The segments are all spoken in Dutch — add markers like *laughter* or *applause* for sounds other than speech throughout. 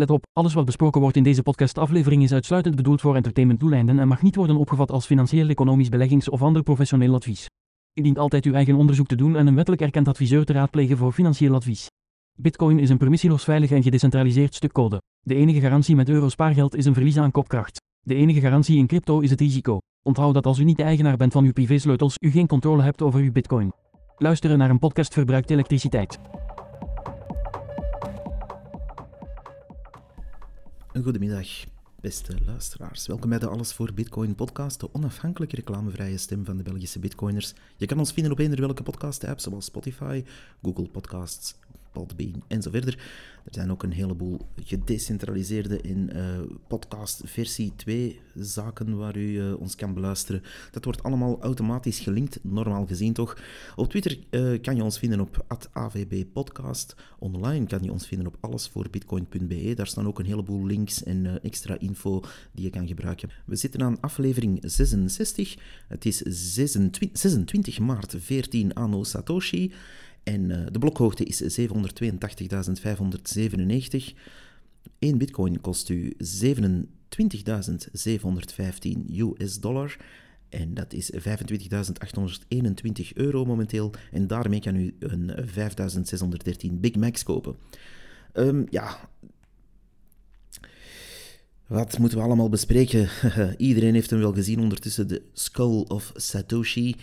Let op, alles wat besproken wordt in deze podcastaflevering is uitsluitend bedoeld voor entertainmentdoeleinden en mag niet worden opgevat als financieel, economisch, beleggings- of ander professioneel advies. U dient altijd uw eigen onderzoek te doen en een wettelijk erkend adviseur te raadplegen voor financieel advies. Bitcoin is een permissieloos veilig en gedecentraliseerd stuk code. De enige garantie met euro spaargeld is een verlies aan kopkracht. De enige garantie in crypto is het risico. Onthoud dat als u niet de eigenaar bent van uw privésleutels, u geen controle hebt over uw bitcoin. Luisteren naar een podcast verbruikt elektriciteit. Een goedemiddag, beste luisteraars. Welkom bij de Alles voor Bitcoin podcast, de onafhankelijke reclamevrije stem van de Belgische bitcoiners. Je kan ons vinden op eender welke podcast-app, zoals Spotify, Google Podcasts, Podbean en zo verder. Er zijn ook een heleboel gedecentraliseerde in uh, podcast versie 2 zaken waar u uh, ons kan beluisteren. Dat wordt allemaal automatisch gelinkt, normaal gezien toch. Op Twitter uh, kan je ons vinden op @avbpodcast. Online kan je ons vinden op allesvoorbitcoin.be. Daar staan ook een heleboel links en extra info die je kan gebruiken. We zitten aan aflevering 66. Het is 26, 26 maart 14 anno Satoshi. En uh, de blokhoogte is 782.597. 1 bitcoin kost u 27.715 US dollar. En dat is 25.821 euro momenteel. En daarmee kan u een 5.613 Big Macs kopen. Um, ja, wat moeten we allemaal bespreken? *laughs* Iedereen heeft hem wel gezien ondertussen. De Skull of Satoshi.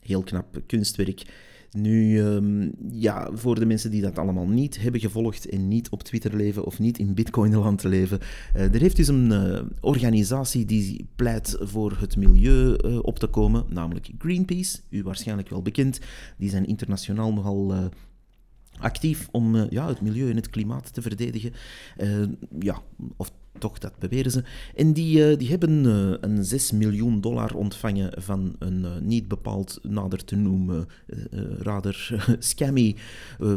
Heel knap kunstwerk. Nu, um, ja, voor de mensen die dat allemaal niet hebben gevolgd en niet op Twitter leven of niet in Bitcoinland leven, uh, er heeft dus een uh, organisatie die pleit voor het milieu uh, op te komen, namelijk Greenpeace, u waarschijnlijk wel bekend. Die zijn internationaal nogal actief om ja, het milieu en het klimaat te verdedigen. ja, of toch, dat beweren ze. En die, uh, die hebben uh, een 6 miljoen dollar ontvangen van een uh, niet bepaald nader te noemen, rather *laughs* scammy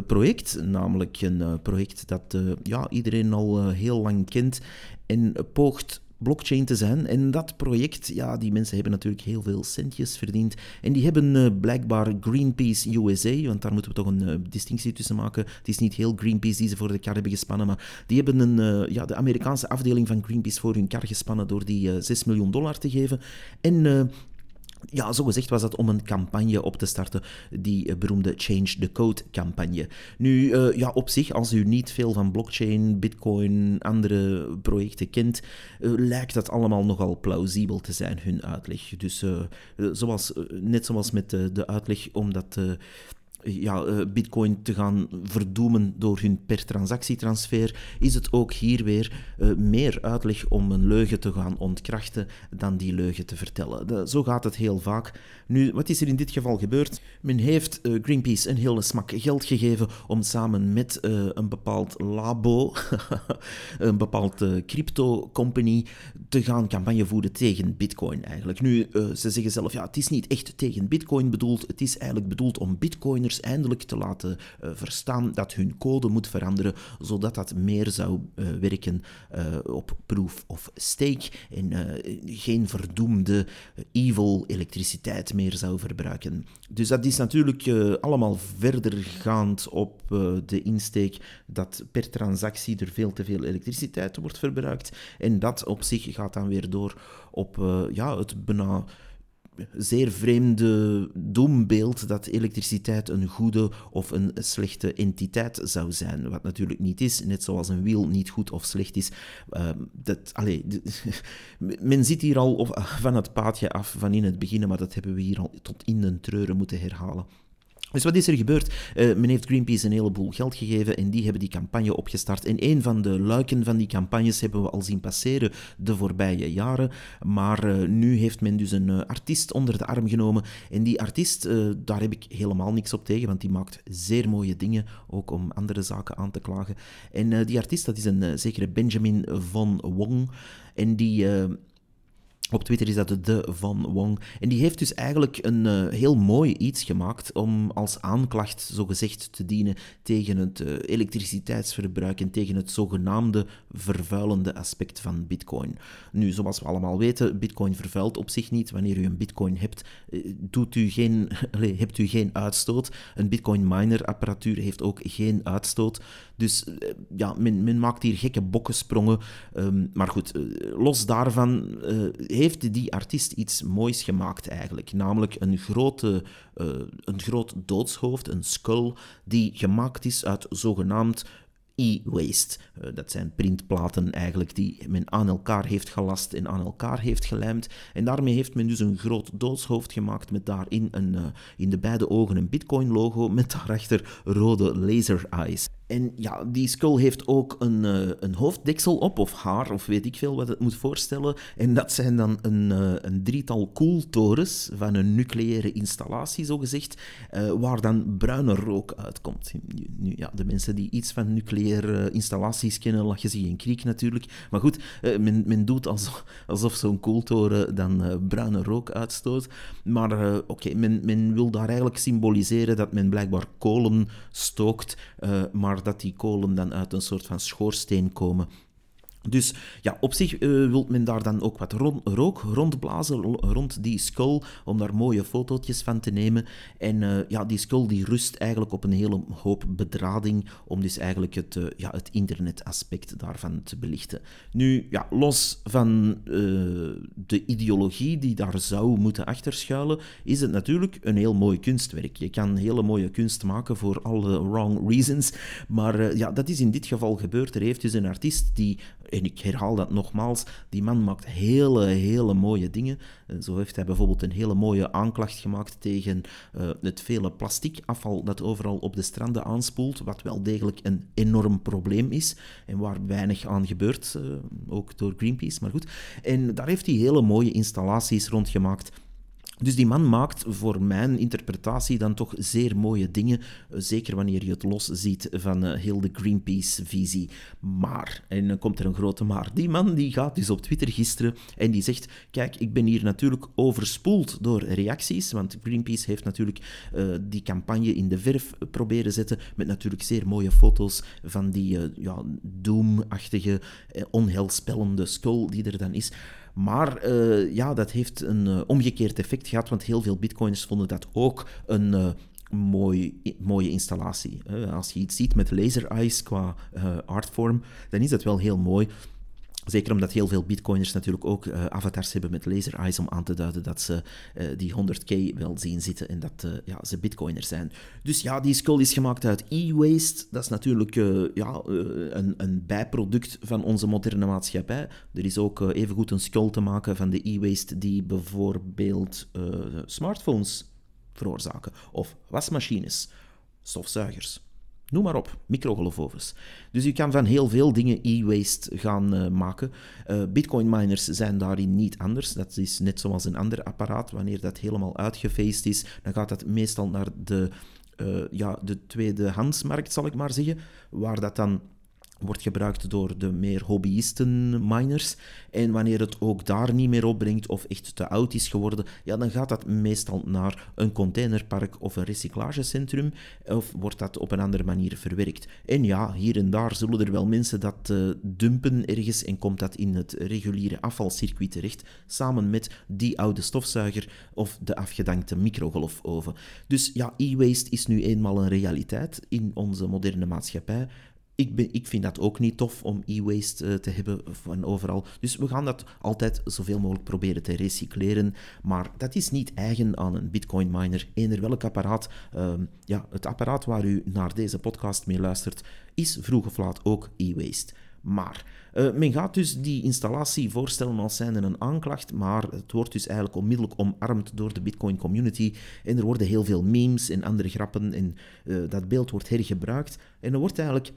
project. Namelijk een project dat ja, iedereen al heel lang kent en poogt blockchain te zijn. En dat project, ja, die mensen hebben natuurlijk heel veel centjes verdiend. En die hebben uh, blijkbaar Greenpeace USA, want daar moeten we toch een uh, distinctie tussen maken. Het is niet heel Greenpeace die ze voor de kar hebben gespannen, maar die hebben een, uh, ja, de Amerikaanse afdeling van Greenpeace voor hun kar gespannen door die 6 miljoen dollar te geven. En ja, zo gezegd was dat om een campagne op te starten, die eh, beroemde Change the Code campagne. Nu, uh, ja, op zich, als u niet veel van blockchain, bitcoin, andere projecten kent, uh, lijkt dat allemaal nogal plausibel te zijn, hun uitleg. Dus zoals, net zoals met de, uitleg omdat ja, uh, bitcoin te gaan verdoemen door hun per transactietransfer, is het ook hier weer uh, meer uitleg om een leugen te gaan ontkrachten dan die leugen te vertellen. Zo gaat het heel vaak. Nu, wat is er in dit geval gebeurd? Men heeft uh, Greenpeace een hele smak geld gegeven om samen met een bepaald labo, *laughs* een bepaald crypto company, te gaan campagne voeren tegen bitcoin eigenlijk. Nu, ze zeggen zelf, ja, het is niet echt tegen bitcoin bedoeld, het is eigenlijk bedoeld om bitcoiners eindelijk te laten uh, verstaan dat hun code moet veranderen, zodat dat meer zou uh, werken uh, op proof of stake en geen verdoemde evil elektriciteit meer zou verbruiken. Dus dat is natuurlijk allemaal verdergaand op de insteek dat per transactie er veel te veel elektriciteit wordt verbruikt. En dat op zich gaat dan weer door op ja, het bijna zeer vreemde doembeeld dat elektriciteit een goede of een slechte entiteit zou zijn. Wat natuurlijk niet is, net zoals een wiel niet goed of slecht is. Uh, dat, allez, *laughs* men zit hier al *laughs* van het paadje af van in het begin, maar dat hebben we hier al tot in de treuren moeten herhalen. Dus wat is er gebeurd? Uh, men heeft Greenpeace een heleboel geld gegeven en die hebben die campagne opgestart. En een van de luiken van die campagnes hebben we al zien passeren de voorbije jaren. Maar uh, nu heeft men dus een uh, artiest onder de arm genomen. En die artiest, daar heb ik helemaal niks op tegen, want die maakt zeer mooie dingen, ook om andere zaken aan te klagen. En die artiest, dat is een zekere Benjamin von Wong. En die Op Twitter is dat de Van Wong. En die heeft dus eigenlijk een uh, heel mooi iets gemaakt om als aanklacht zogezegd te dienen tegen het uh, elektriciteitsverbruik en tegen het zogenaamde vervuilende aspect van bitcoin. Nu, zoals we allemaal weten, bitcoin vervuilt op zich niet. Wanneer u een bitcoin hebt, uh, doet u geen, *laughs* hebt u geen uitstoot. Een bitcoin miner apparatuur heeft ook geen uitstoot. Dus ja, men, maakt hier gekke bokkensprongen. Um, maar goed, los daarvan heeft die artiest iets moois gemaakt eigenlijk. Namelijk een, grote, een groot doodshoofd, een skull, die gemaakt is uit zogenaamd e-waste. Dat zijn printplaten eigenlijk die men aan elkaar heeft gelast en aan elkaar heeft gelijmd. En daarmee heeft men dus een groot doodshoofd gemaakt met daarin een, in de beide ogen een bitcoin-logo met daarachter rode laser eyes. En ja, die skull heeft ook een, uh, een hoofddeksel op, of haar, of weet ik veel wat het moet voorstellen. En dat zijn dan een, uh, een drietal koeltorens van een nucleaire installatie, zogezegd, uh, waar dan bruine rook uitkomt. Nu, ja, de mensen die iets van nucleaire installaties kennen, lachen zich in kriek natuurlijk. Maar goed, men, doet alsof, zo'n koeltoren dan bruine rook uitstoot. Maar oké, men wil daar eigenlijk symboliseren dat men blijkbaar kolen stookt, maar dat die kolen dan uit een soort van schoorsteen komen. Dus ja, op zich uh, wil men daar dan ook wat rook rondblazen rond die skull, om daar mooie fotootjes van te nemen. En uh, ja, die skull die rust eigenlijk op een hele hoop bedrading, om dus eigenlijk het, uh, ja, het internetaspect daarvan te belichten. Nu, ja, los van de ideologie die daar zou moeten achterschuilen, is het natuurlijk een heel mooi kunstwerk. Je kan hele mooie kunst maken voor alle wrong reasons, maar ja, dat is in dit geval gebeurd. Er heeft dus een artiest die en ik herhaal dat nogmaals, die man maakt hele, hele mooie dingen. Eh, zo heeft hij bijvoorbeeld een hele mooie aanklacht gemaakt tegen uh, het vele plastic afval dat overal op de stranden aanspoelt, wat wel degelijk een enorm probleem is en waar weinig aan gebeurt, uh, ook door Greenpeace, maar goed. En daar heeft hij hele mooie installaties rond gemaakt dus die man maakt voor mijn interpretatie dan toch zeer mooie dingen, eh, zeker wanneer je het los ziet van uh, heel de Greenpeace-visie. Maar, en dan komt er een grote maar, die man die gaat dus op Twitter gisteren en die zegt, kijk, ik ben hier natuurlijk overspoeld door reacties, want Greenpeace heeft natuurlijk uh, die campagne in de verf proberen zetten, met natuurlijk zeer mooie foto's van die uh, ja, doomachtige, onheilspellende skull die er dan is. Maar uh, ja, dat heeft een uh, omgekeerd effect gehad, want heel veel bitcoiners vonden dat ook een uh, mooi, mooie installatie. als je iets ziet met laser eyes qua artvorm, dan is dat wel heel mooi. Zeker omdat heel veel bitcoiners natuurlijk ook uh, avatars hebben met laser eyes om aan te duiden dat ze uh, die 100k wel zien zitten en dat uh, ja, ze bitcoiners zijn. Dus ja, die skull is gemaakt uit e-waste. Dat is natuurlijk ja, een, een, bijproduct van onze moderne maatschappij. Er is ook evengoed een skull te maken van de e-waste die bijvoorbeeld smartphones veroorzaken of wasmachines, stofzuigers. Noem maar op, microgolfovens. Dus je kan van heel veel dingen e-waste gaan uh, maken. Uh, Bitcoin miners zijn daarin niet anders. Dat is net zoals een ander apparaat. Wanneer dat helemaal uitgefaced is, dan gaat dat meestal naar de, uh, ja, de tweedehandsmarkt, zal ik maar zeggen. Waar dat dan wordt gebruikt door de meer hobbyisten miners. En wanneer het ook daar niet meer opbrengt of echt te oud is geworden, ja, dan gaat dat meestal naar een containerpark of een recyclagecentrum of wordt dat op een andere manier verwerkt. En ja, hier en daar zullen er wel mensen dat uh, dumpen ergens en komt dat in het reguliere afvalcircuit terecht, samen met die oude stofzuiger of de afgedankte microgolfoven. Dus ja, e-waste is nu eenmaal een realiteit in onze moderne maatschappij ik, ik vind dat ook niet tof om e-waste uh, te hebben van overal. Dus we gaan dat altijd zoveel mogelijk proberen te recycleren. Maar dat is niet eigen aan een bitcoin miner. Eender welk apparaat. Uh, ja, het apparaat waar u naar deze podcast mee luistert, is vroeg of laat ook e-waste. Maar uh, men gaat dus die installatie voorstellen als zijnde een aanklacht, maar het wordt dus eigenlijk onmiddellijk omarmd door de Bitcoin community. En er worden heel veel memes en andere grappen en uh, dat beeld wordt hergebruikt. En er wordt eigenlijk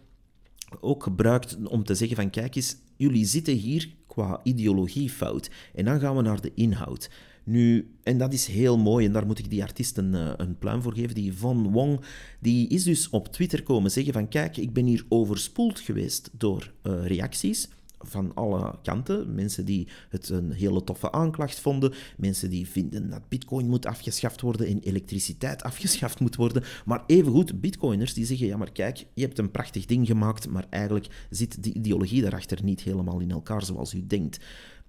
ook gebruikt om te zeggen van kijk eens, jullie zitten hier qua ideologie fout. En dan gaan we naar de inhoud. Nu, en dat is heel mooi, en daar moet ik die artiest een, eh, een pluim voor geven. Die Von Wong, die is dus op Twitter komen zeggen van kijk, ik ben hier overspoeld geweest door uh, reacties van alle kanten. Mensen die het een hele toffe aanklacht vonden. Mensen die vinden dat bitcoin moet afgeschaft worden en elektriciteit afgeschaft moet worden. Maar evengoed bitcoiners die zeggen, ja maar kijk, je hebt een prachtig ding gemaakt, maar eigenlijk zit die ideologie daarachter niet helemaal in elkaar zoals u denkt.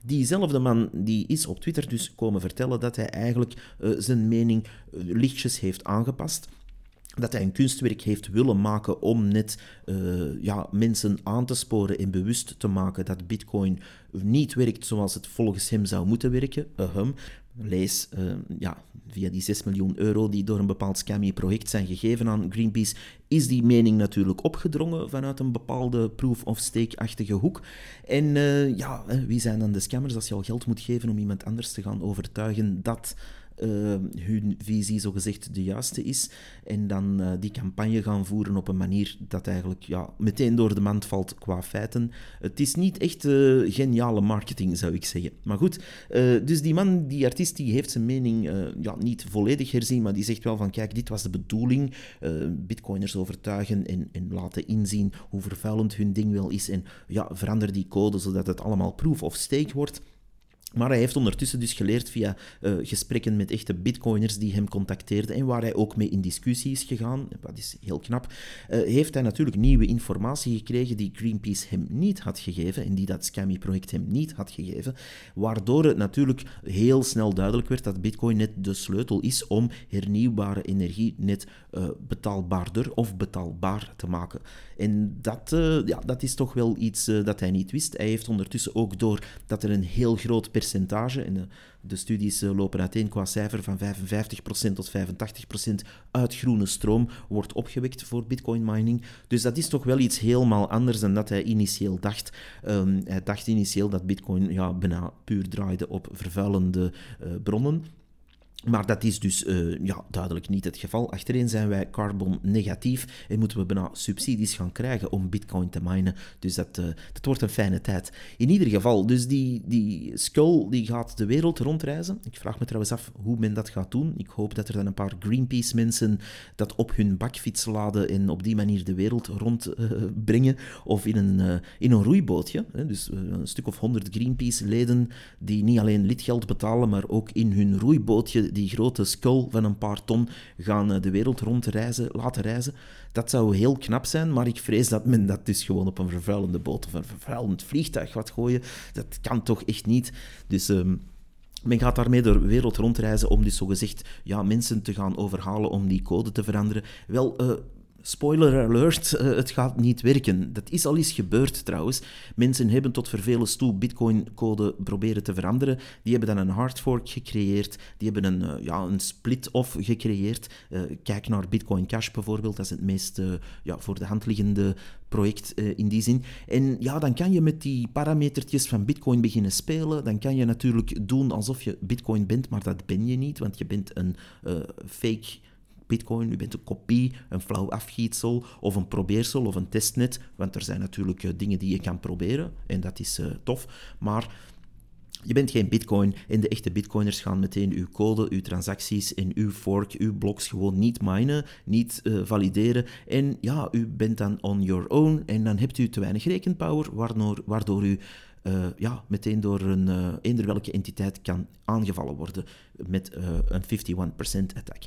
Diezelfde man die is op Twitter dus komen vertellen dat hij eigenlijk uh, zijn mening uh, lichtjes heeft aangepast dat hij een kunstwerk heeft willen maken om net uh, ja, mensen aan te sporen en bewust te maken dat Bitcoin niet werkt zoals het volgens hem zou moeten werken. Uh Lees uh, ja, via die 6 miljoen euro die door een bepaald scammy-project zijn gegeven aan Greenpeace, is die mening natuurlijk opgedrongen vanuit een bepaalde proof-of-stake-achtige hoek. En ja, wie zijn dan de scammers als je al geld moet geven om iemand anders te gaan overtuigen dat hun visie zogezegd de juiste is. En dan uh, die campagne gaan voeren op een manier dat eigenlijk ja, meteen door de mand valt qua feiten. Het is niet echt uh, geniale marketing, zou ik zeggen. Maar goed, dus die man, die artiest, die heeft zijn mening ja, niet volledig herzien, maar die zegt wel van kijk, dit was de bedoeling. bitcoiners overtuigen en, en laten inzien hoe vervuilend hun ding wel is. En ja, verander die code zodat het allemaal proof of stake wordt. Maar hij heeft ondertussen dus geleerd via uh, gesprekken met echte bitcoiners die hem contacteerden en waar hij ook mee in discussie is gegaan, dat is heel knap, uh, heeft hij natuurlijk nieuwe informatie gekregen die Greenpeace hem niet had gegeven en die dat Scammy-project hem niet had gegeven, waardoor het natuurlijk heel snel duidelijk werd dat bitcoin net de sleutel is om hernieuwbare energie net uh, betaalbaarder of betaalbaar te maken. En dat, ja, dat is toch wel iets dat hij niet wist. Hij heeft ondertussen ook door dat er een heel groot percentage percentage. En de, studies eh, lopen uiteen qua cijfer van 55% tot 85% uit groene stroom wordt opgewekt voor bitcoin mining. Dus dat is toch wel iets helemaal anders dan dat hij initieel dacht. Um, hij dacht initieel dat bitcoin ja, bijna puur draaide op vervuilende uh, bronnen. Maar dat is dus uh, ja, duidelijk niet het geval. Achterin zijn wij carbon negatief en moeten we bijna subsidies gaan krijgen om bitcoin te minen. Dus dat, uh, dat wordt een fijne tijd. In ieder geval, dus die, die skull die gaat de wereld rondreizen. Ik vraag me trouwens af hoe men dat gaat doen. Ik hoop dat er dan een paar Greenpeace mensen dat op hun bakfiets laden en op die manier de wereld rondbrengen. Uh, of in een, in een roeibootje. Hè. Dus een stuk of honderd Greenpeace leden die niet alleen lidgeld betalen, maar ook in hun roeibootje die grote skull van een paar ton gaan eh, de wereld rondreizen, laten reizen. Dat zou heel knap zijn, maar ik vrees dat men dat dus gewoon op een vervuilende boot of een vervuilend vliegtuig gaat gooien. Dat kan toch echt niet. Dus... Um, men gaat daarmee de wereld rondreizen om dus zogezegd ja, mensen te gaan overhalen om die code te veranderen. Wel, uh, Spoiler alert, uh, *laughs* het gaat niet werken. Dat is al eens gebeurd trouwens. Mensen hebben tot vervelens toe Bitcoin-code proberen te veranderen. Die hebben dan een hardfork gecreëerd. Die hebben een, uh, ja, een split-off gecreëerd. Uh, kijk naar Bitcoin Cash bijvoorbeeld. Dat is het meest ja, voor de hand liggende project in die zin. En ja, dan kan je met die parametertjes van Bitcoin beginnen spelen. Dan kan je natuurlijk doen alsof je Bitcoin bent, maar dat ben je niet, want je bent een fake Bitcoin, u bent een kopie, een flauw afgietsel of een probeersel of een testnet. Want er zijn natuurlijk uh, dingen die je kan proberen en dat is uh, tof. Maar je bent geen bitcoin en de echte bitcoiners gaan meteen uw code, uw transacties en uw fork, uw blocks gewoon niet minen, niet uh, valideren. En ja, u bent dan on your own en dan hebt u te weinig rekenpower, waardoor, waardoor u ja, meteen door een uh, eender welke entiteit kan aangevallen worden met een 51% attack.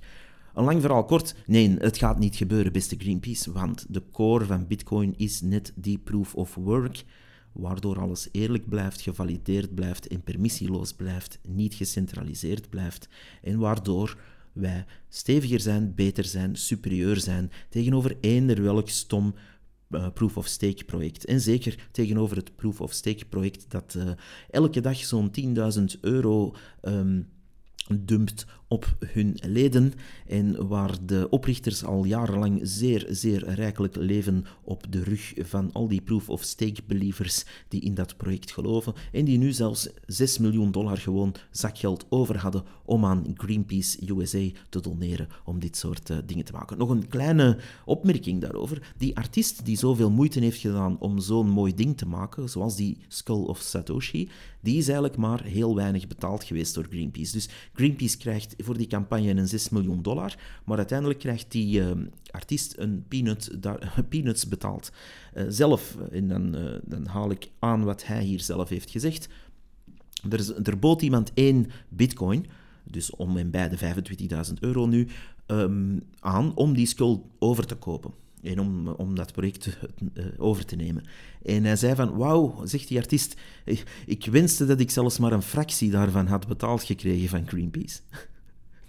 Lang verhaal kort, nee, het gaat niet gebeuren, beste Greenpeace, want de core van Bitcoin is net die proof of work, waardoor alles eerlijk blijft, gevalideerd blijft en permissieloos blijft, niet gecentraliseerd blijft en waardoor wij steviger zijn, beter zijn, superieur zijn tegenover eender welk stom uh, proof of stake project. En zeker tegenover het proof of stake project dat uh, elke dag zo'n 10.000 euro um, dumpt op hun leden en waar de oprichters al jarenlang zeer, zeer rijkelijk leven op de rug van al die proof-of-stake believers die in dat project geloven en die nu zelfs 6 miljoen dollar gewoon zakgeld over hadden om aan Greenpeace USA te doneren om dit soort uh, dingen te maken. Nog een kleine opmerking daarover. Die artiest die zoveel moeite heeft gedaan om zo'n mooi ding te maken, zoals die Skull of Satoshi, die is eigenlijk maar heel weinig betaald geweest door Greenpeace. Dus Greenpeace krijgt voor die campagne een 6 miljoen dollar. Maar uiteindelijk krijgt die artiest een *laughs* peanuts betaald. zelf, en dan, dan haal ik aan wat hij hier zelf heeft gezegd. Er, is, bood iemand één bitcoin, dus om en bij de 25.000 euro nu, um, aan om die skull over te kopen. En om, om dat project over te nemen. En hij zei van, wauw, zegt die artiest, ik, ik wenste dat ik zelfs maar een fractie daarvan had betaald gekregen van Greenpeace. *laughs*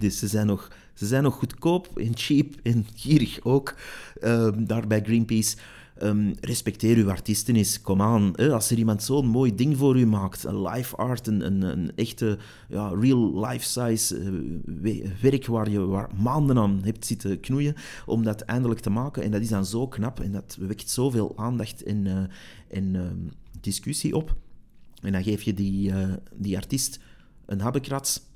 Dus ze zijn nog, ze zijn nog goedkoop en cheap en gierig ook, uh, daar bij Greenpeace. Um, respecteer uw artiesten eens. Kom aan, als er iemand zo'n mooi ding voor u maakt, een live art, een, een, echte ja, real life-size uh, werk waar je waar maanden aan hebt zitten knoeien om dat eindelijk te maken. En dat is dan zo knap en dat wekt zoveel aandacht en, uh, en uh, discussie op. En dan geef je die, uh, die artiest een habbekrats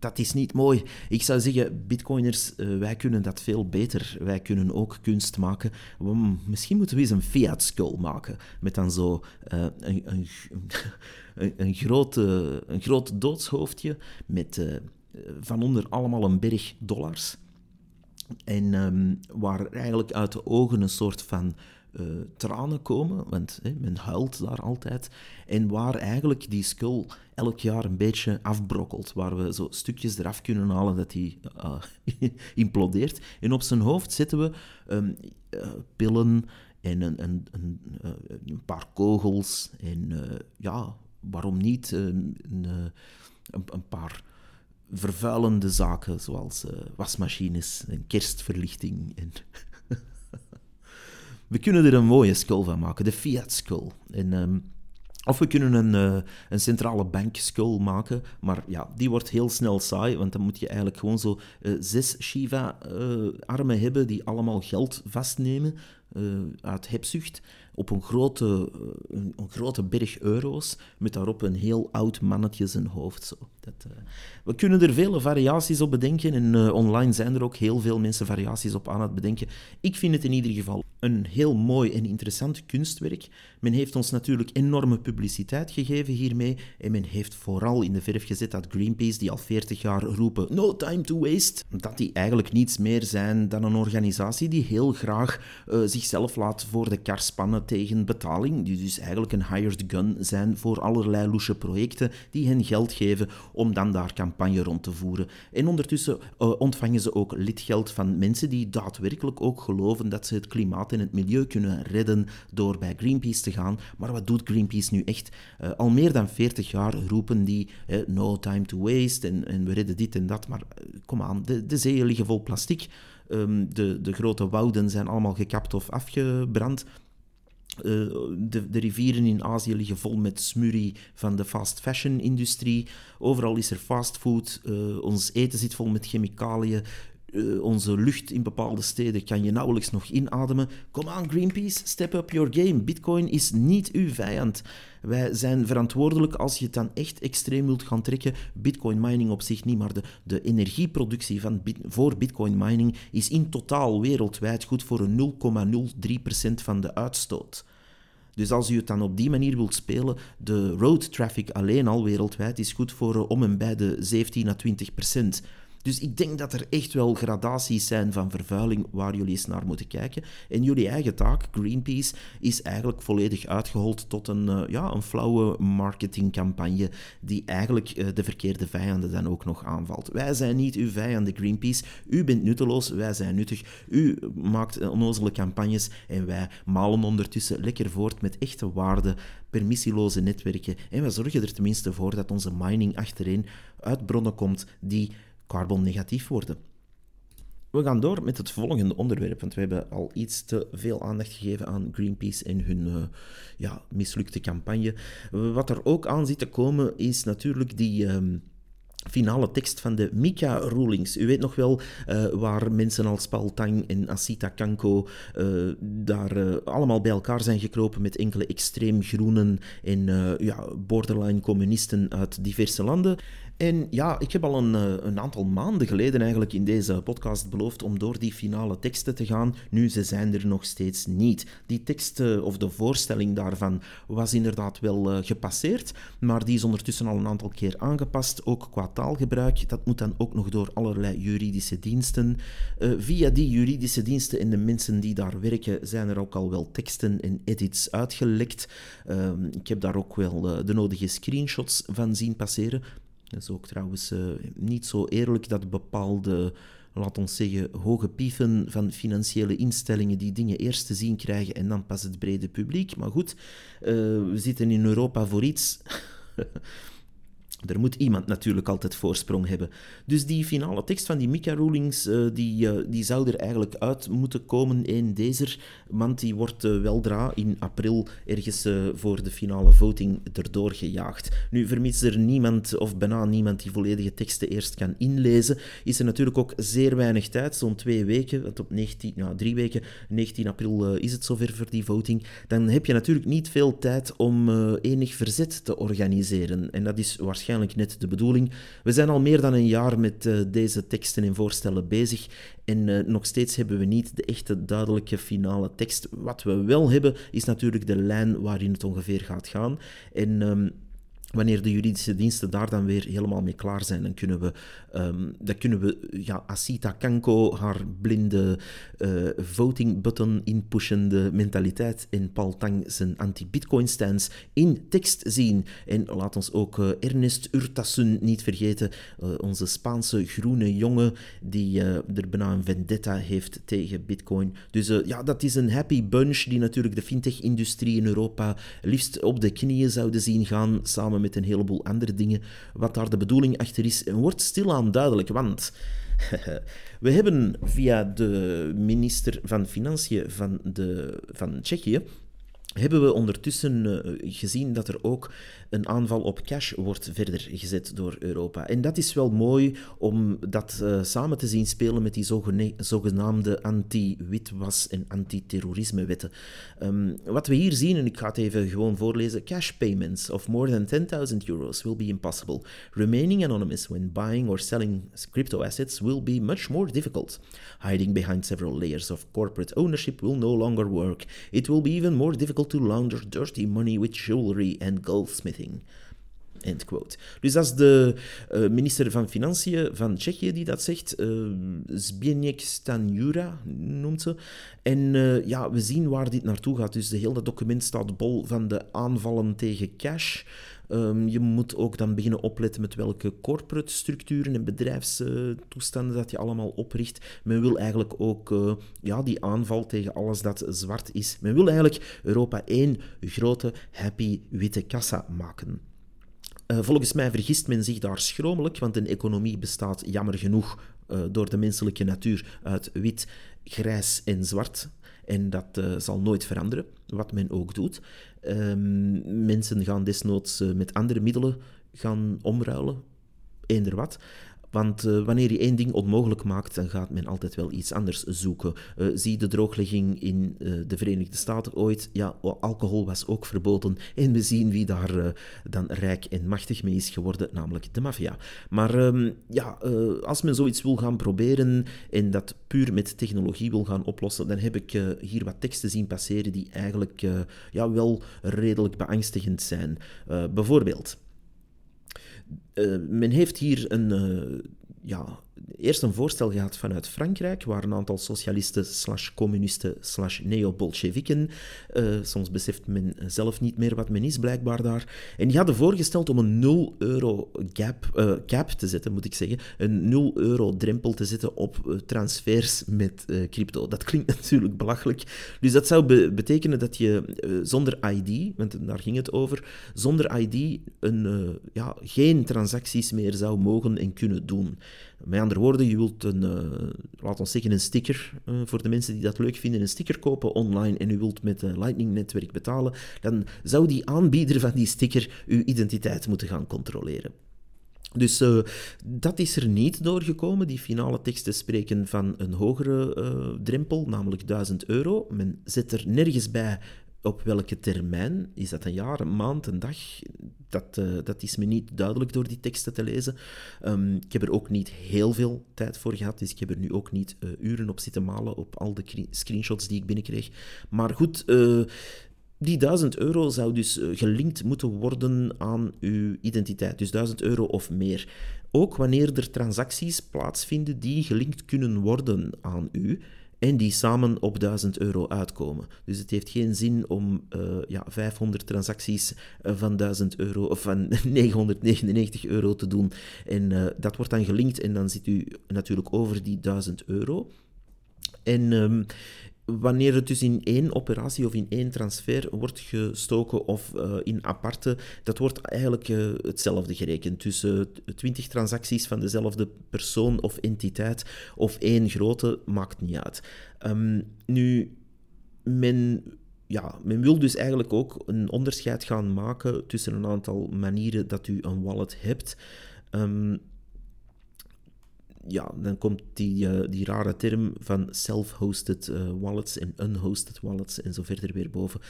dat is niet mooi. Ik zou zeggen, bitcoiners, uh, wij kunnen dat veel beter. Wij kunnen ook kunst maken. Misschien moeten we eens een fiat skull maken. Met dan zo uh, een, *laughs* een, een, grote, groot doodshoofdje met uh, van onder allemaal een berg dollars. En um, waar eigenlijk uit de ogen een soort van uh, tranen komen, want men huilt daar altijd. En waar eigenlijk die skull elk jaar een beetje afbrokkelt, waar we zo stukjes eraf kunnen halen dat die uh, *laughs* implodeert. En op zijn hoofd zetten we um, uh, pillen en een, een, een, een, paar kogels en ja, waarom niet een paar vervuilende zaken zoals wasmachines en kerstverlichting en we kunnen er een mooie skull van maken, de Fiat Skull. En, um, of we kunnen een, uh, een centrale bank skull maken, maar ja, die wordt heel snel saai, want dan moet je eigenlijk gewoon zo uh, zes Shiva-armen uh, hebben die allemaal geld vastnemen uit hebzucht op een grote, een, een, grote berg euro's, met daarop een heel oud mannetje zijn hoofd. Zo. Dat, we kunnen er vele variaties op bedenken en online zijn er ook heel veel mensen variaties op aan het bedenken. Ik vind het in ieder geval een heel mooi en interessant kunstwerk. Men heeft ons natuurlijk enorme publiciteit gegeven hiermee en men heeft vooral in de verf gezet dat Greenpeace, die al 40 jaar roepen no time to waste, dat die eigenlijk niets meer zijn dan een organisatie die heel graag uh, zichzelf laat voor de kar spannen tegen betaling, die dus eigenlijk een hired gun zijn voor allerlei loesje projecten die hen geld geven om dan daar campagne rond te voeren. En ondertussen uh, ontvangen ze ook lidgeld van mensen die daadwerkelijk ook geloven dat ze het klimaat in het milieu kunnen redden door bij Greenpeace te gaan. Maar wat doet Greenpeace nu echt? Uh, al meer dan 40 jaar roepen die uh, no time to waste en, en, we redden dit en dat. Maar kom aan, de, de zeeën liggen vol plastic. Um, de, de grote wouden zijn allemaal gekapt of afgebrand. Uh, de, de, rivieren in Azië liggen vol met smurrie van de fast fashion industrie. Overal is er fastfood. Uh, ons eten zit vol met chemicaliën. Uh, onze lucht in bepaalde steden kan je nauwelijks nog inademen. Kom aan, Greenpeace, step up your game. Bitcoin is niet uw vijand. Wij zijn verantwoordelijk als je het dan echt extreem wilt gaan trekken. Bitcoin mining op zich niet, maar de, de energieproductie van voor Bitcoin mining is in totaal wereldwijd goed voor een 0,03% van de uitstoot. Dus als u het dan op die manier wilt spelen, de road traffic alleen al wereldwijd is goed voor uh, om en bij de 17 à 20 procent. Dus ik denk dat er echt wel gradaties zijn van vervuiling waar jullie eens naar moeten kijken. En jullie eigen taak, Greenpeace, is eigenlijk volledig uitgehold tot een, uh, ja, een flauwe marketingcampagne die eigenlijk uh, de verkeerde vijanden dan ook nog aanvalt. Wij zijn niet uw vijanden, Greenpeace. U bent nutteloos, wij zijn nuttig. U maakt onnozele campagnes en wij malen ondertussen lekker voort met echte waarden, permissieloze netwerken. En we zorgen er tenminste voor dat onze mining achterin uit bronnen komt die carbon-negatief worden. We gaan door met het volgende onderwerp, want we hebben al iets te veel aandacht gegeven aan Greenpeace en hun uh, ja, mislukte campagne. Wat er ook aan zit te komen is natuurlijk die... Um, finale tekst van de Mika-rulings. U weet nog wel uh, waar mensen als Paul Tang en Asita Kanko uh, daar allemaal bij elkaar zijn gekropen met enkele extreem groenen en ja, borderline communisten uit diverse landen. En ja, ik heb al een, eh, een, aantal maanden geleden eigenlijk in deze podcast beloofd om door die finale teksten te gaan. Nu, ze zijn er nog steeds niet. Die tekst, of de voorstelling daarvan, was inderdaad wel uh, gepasseerd, maar die is ondertussen al een aantal keer aangepast, ook qua taalgebruik, dat moet dan ook nog door allerlei juridische diensten. Via die juridische diensten en de mensen die daar werken, zijn er ook al wel teksten en edits uitgelekt. Uh, ik heb daar ook wel de nodige screenshots van zien passeren. Dat is ook trouwens niet zo eerlijk dat bepaalde laat ons zeggen, hoge pieven van financiële instellingen die dingen eerst te zien krijgen en dan pas het brede publiek. Maar goed, uh, we zitten in Europa voor iets. *laughs* Er moet iemand natuurlijk altijd voorsprong hebben. Dus die finale tekst van die Mika-rulings, uh, die, uh, die zou er eigenlijk uit moeten komen, één deze, want die wordt uh, weldra in april ergens voor de finale voting erdoor gejaagd. Nu, vermits er niemand, of bijna niemand, die volledige teksten eerst kan inlezen, is er natuurlijk ook zeer weinig tijd, zo'n twee weken, op 19, nou, drie weken, 19 april is het zover voor die voting, dan heb je natuurlijk niet veel tijd om enig verzet te organiseren. En dat is waarschijnlijk waarschijnlijk net de bedoeling. We zijn al meer dan een jaar met uh, deze teksten en voorstellen bezig en uh, nog steeds hebben we niet de echte duidelijke finale tekst. Wat we wel hebben, is natuurlijk de lijn waarin het ongeveer gaat gaan. En... Um, Wanneer de juridische diensten daar dan weer helemaal mee klaar zijn, dan kunnen we, um, dan kunnen we ja, Asita Kanko, haar blinde uh, voting button inpushende mentaliteit en Paul Tang zijn anti-Bitcoin stance in tekst zien. En laat ons ook uh, Ernest Urtasun niet vergeten, uh, onze Spaanse groene jongen die er bijna een vendetta heeft tegen Bitcoin. Dus ja, dat is een happy bunch die natuurlijk de fintech-industrie in Europa liefst op de knieën zouden zien gaan, samen met een heleboel andere dingen. Wat daar de bedoeling achter is, wordt stilaan duidelijk. Want *laughs* we hebben via de minister van Financiën van, de, van Tsjechië hebben we ondertussen uh, gezien dat er ook een aanval op cash wordt verder gezet door Europa. En dat is wel mooi om dat uh, samen te zien spelen met die zogenaamde anti-witwas- en anti-terrorisme-wetten. Um, wat we hier zien, en ik ga het even gewoon voorlezen: cash payments of more than 10.000 euros will be impossible. Remaining anonymous when buying or selling crypto assets will be much more difficult. Hiding behind several layers of corporate ownership will no longer work. It will be even more difficult to launder dirty money with jewelry and goldsmithing. End quote. Dus dat is de uh, minister van Financiën van Tsjechië die dat zegt. Uh, Zbigniew Stanjura noemt ze. En uh, ja, we zien waar dit naartoe gaat. Dus de hele document staat bol van de aanvallen tegen cash. Um, je moet ook dan beginnen opletten met welke corporate structuren en bedrijfstoestanden dat je allemaal opricht. Men wil eigenlijk ook uh, ja, die aanval tegen alles dat zwart is. Men wil eigenlijk Europa één grote happy witte kassa maken. Uh, volgens mij vergist men zich daar schromelijk, want een economie bestaat jammer genoeg uh, door de menselijke natuur uit wit, grijs en zwart. En dat uh, zal nooit veranderen, wat men ook doet. Um, mensen gaan desnoods uh, met andere middelen gaan omruilen, eender wat. Want uh, wanneer je één ding onmogelijk maakt, dan gaat men altijd wel iets anders zoeken. Uh, zie de drooglegging in uh, de Verenigde Staten ooit. Ja, alcohol was ook verboden. En we zien wie daar dan rijk en machtig mee is geworden, namelijk de maffia. Maar um, ja, als men zoiets wil gaan proberen en dat puur met technologie wil gaan oplossen, dan heb ik hier wat teksten zien passeren die eigenlijk ja, wel redelijk beangstigend zijn. bijvoorbeeld. Uh, men heeft hier een, uh, ja, eerst een voorstel gehad vanuit Frankrijk, waar een aantal socialisten slash communisten slash neo-bolsjewiken, uh, soms beseft men zelf niet meer wat men is blijkbaar daar, en die hadden voorgesteld om een 0 euro gap, uh, cap te zetten, moet ik zeggen, een 0 euro drempel te zetten op uh, transfers met crypto. Dat klinkt *laughs* natuurlijk belachelijk. Dus dat zou be betekenen dat je zonder ID, want daar ging het over, zonder ID een, ja, geen transacties meer zou mogen en kunnen doen. Met andere woorden, je wilt een, uh, laat ons zeggen, een sticker, uh, voor de mensen die dat leuk vinden, een sticker kopen online en u wilt met een Lightning-netwerk betalen, dan zou die aanbieder van die sticker uw identiteit moeten gaan controleren. Dus uh, dat is er niet doorgekomen. Die finale teksten spreken van een hogere drempel, namelijk 1000 euro. Men zet er nergens bij op welke termijn? Is dat een jaar, een maand, een dag? Dat, uh, dat is me niet duidelijk door die teksten te lezen. Um, ik heb er ook niet heel veel tijd voor gehad, dus ik heb er nu ook niet uh, uren op zitten malen op al de screenshots die ik binnenkreeg. Maar goed, uh, Die 1000 euro zou dus eh, gelinkt moeten worden aan uw identiteit, dus 1000 euro of meer. Ook wanneer er transacties plaatsvinden die gelinkt kunnen worden aan u en die samen op 1000 euro uitkomen. Dus het heeft geen zin om uh, ja, 500 transacties eh, van 1000 euro of van *laughs* 999 euro te doen. En uh, dat wordt dan gelinkt en dan zit u natuurlijk over die 1000 euro. En um, wanneer het dus in één operatie of in één transfer wordt gestoken of uh, in aparte, dat wordt eigenlijk uh, hetzelfde gerekend. Dus uh, 20 transacties van dezelfde persoon of entiteit of één grote maakt niet uit. Um, nu, men ja, men wil dus eigenlijk ook een onderscheid gaan maken tussen een aantal manieren dat u een wallet hebt. Um, ja, dan komt die, uh, die rare term van self-hosted uh, wallets en unhosted wallets en zo verder weer boven.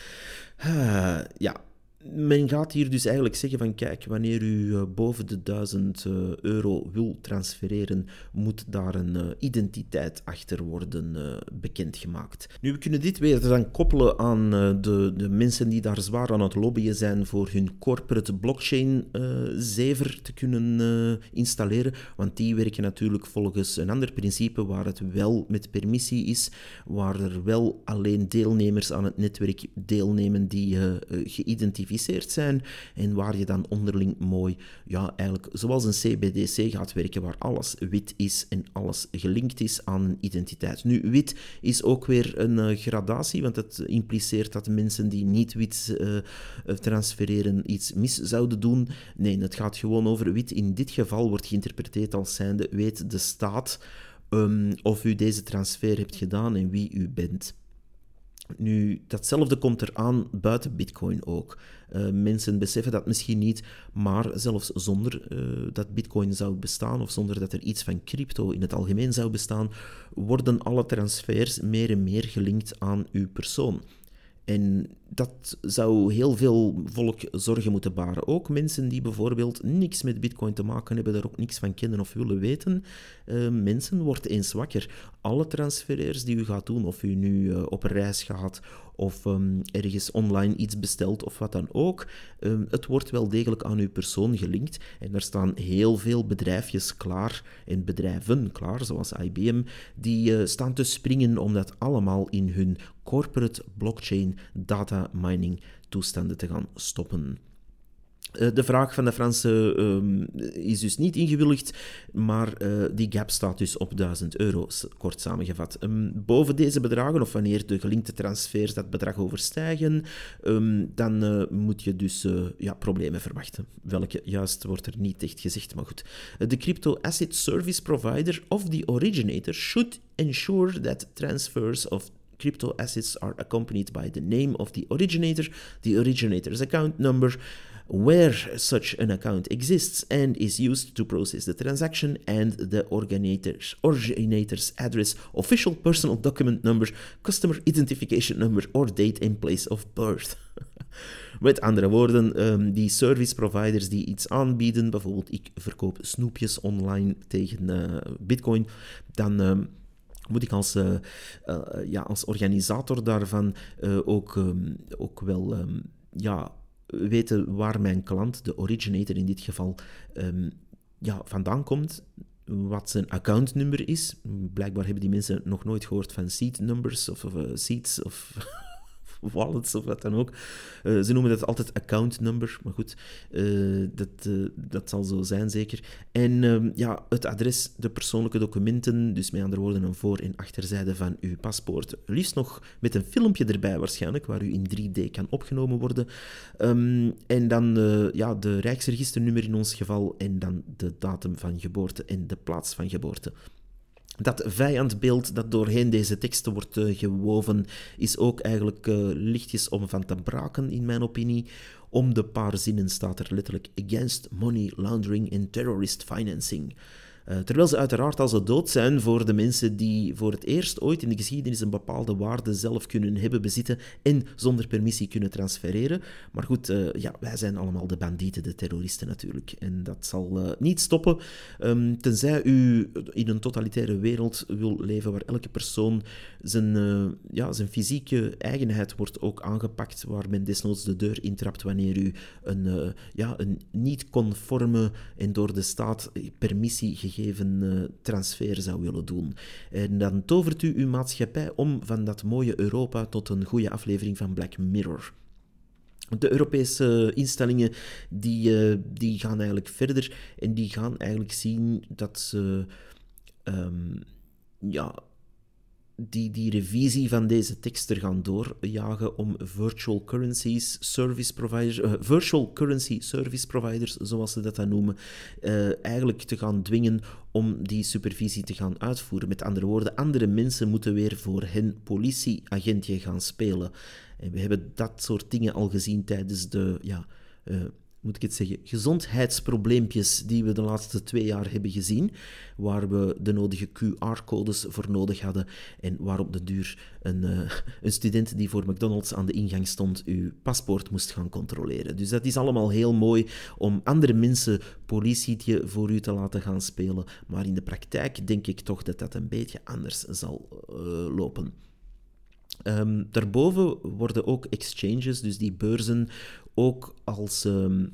Uh, ja, men gaat hier dus eigenlijk zeggen van kijk, wanneer u uh, boven de 1000 uh, euro wil transfereren, moet daar een uh, identiteit achter worden bekendgemaakt. Nu, we kunnen dit weer dan koppelen aan de, de mensen die daar zwaar aan het lobbyen zijn voor hun corporate blockchain zever te kunnen installeren, want die werken natuurlijk volgens een ander principe waar het wel met permissie is, waar er wel alleen deelnemers aan het netwerk deelnemen die geïdentificeerd zijn en waar je dan onderling mooi, ja, eigenlijk zoals een CBDC gaat werken, waar alles wit is en alles gelinkt is aan een identiteit. Nu, wit is ook weer een uh, gradatie, want het impliceert dat mensen die niet wit uh, transfereren iets mis zouden doen. Nee, het gaat gewoon over wit. In dit geval wordt geïnterpreteerd als zijnde weet de staat um, of u deze transfer hebt gedaan en wie u bent. Nu, datzelfde komt eraan buiten Bitcoin ook. Uh, mensen beseffen dat misschien niet, maar zelfs zonder uh, dat Bitcoin zou bestaan of zonder dat er iets van crypto in het algemeen zou bestaan, worden alle transfers meer en meer gelinkt aan uw persoon. En dat zou heel veel volk zorgen moeten baren. Ook mensen die bijvoorbeeld niks met Bitcoin te maken hebben, daar ook niks van kennen of willen weten. Uh, mensen worden eens wakker. Alle transfereers die u gaat doen, of u nu uh, op reis gaat of um, ergens online iets bestelt of wat dan ook, um, het wordt wel degelijk aan uw persoon gelinkt. En er staan heel veel bedrijfjes klaar en bedrijven klaar, zoals IBM, die uh, staan te springen om dat allemaal in hun corporate blockchain data mining toestanden te gaan stoppen. Uh, de vraag van de Franse uh, is dus niet ingewilligd, maar uh, die gap staat dus op 1000 euro, kort samengevat. Um, boven deze bedragen, of wanneer de gelinkte transfers dat bedrag overstijgen, um, dan moet je dus ja, problemen verwachten. Welke juist wordt er niet echt gezegd, maar goed. De Crypto Asset Service Provider of the originator should ensure that transfers of crypto assets are accompanied by the name of the originator, the originator's account number, where such an account exists and is used to process the transaction, and the originator's, originator's address, official personal document number, customer identification number, or date and place of birth. *laughs* Met andere woorden, um, die service providers die iets aanbieden, bijvoorbeeld ik verkoop snoepjes online tegen uh, bitcoin, dan... Um, moet ik als, uh, uh, ja, als organisator daarvan uh, ook, um, ook wel um, ja, weten waar mijn klant, de originator in dit geval, um, ja, vandaan komt. Wat zijn accountnummer is. Blijkbaar hebben die mensen nog nooit gehoord van seed numbers of, of seeds of wallets of wat dan ook. Uh, ze noemen dat altijd account number, maar goed, uh, dat, uh, dat zal zo zijn zeker. En ehm, ja, het adres, de persoonlijke documenten, dus met andere woorden een voor- en achterzijde van uw paspoort. Liefst nog met een filmpje erbij waarschijnlijk, waar u in 3D kan opgenomen worden. Um, en dan ja, de Rijksregisternummer in ons geval en dan de datum van geboorte en de plaats van geboorte. Dat vijandbeeld dat doorheen deze teksten wordt uh, gewoven, is ook eigenlijk uh, lichtjes om van te braken, in mijn opinie. Om de paar zinnen staat er letterlijk against money laundering and terrorist financing. Uh, terwijl ze uiteraard als ze dood zijn voor de mensen die voor het eerst ooit in de geschiedenis een bepaalde waarde zelf kunnen hebben, bezitten en zonder permissie kunnen transfereren. Maar goed, uh, ja, wij zijn allemaal de bandieten, de terroristen natuurlijk. En dat zal uh, niet stoppen, um, tenzij u in een totalitaire wereld wil leven waar elke persoon zijn, ja, zijn fysieke eigenheid wordt ook aangepakt, waar men desnoods de deur intrapt wanneer u een, ja, een niet-conforme en door de staat permissie gegeven gegeven uh, transfer zou willen doen. En dan tovert u uw maatschappij om van dat mooie Europa tot een goede aflevering van Black Mirror. De Europese instellingen die, uh, die gaan eigenlijk verder en die gaan eigenlijk zien dat ze um, ja, die, die revisie van deze tekst er gaan doorjagen om virtual currencies service providers, uh, virtual currency service providers, zoals ze dat dan noemen, uh, eigenlijk te gaan dwingen om die supervisie te gaan uitvoeren. Met andere woorden, andere mensen moeten weer voor hen politieagentje gaan spelen. En we hebben dat soort dingen al gezien tijdens de ja, uh, moet ik het zeggen, gezondheidsprobleempjes die we de laatste twee jaar hebben gezien, waar we de nodige QR-codes voor nodig hadden en waar op de duur een, uh, een student die voor McDonald's aan de ingang stond uw paspoort moest gaan controleren. Dus dat is allemaal heel mooi om andere mensen politietje voor u te laten gaan spelen, maar in de praktijk denk ik toch dat dat een beetje anders zal uh, lopen. Um, daarboven worden ook exchanges, dus die beurzen, ook als um,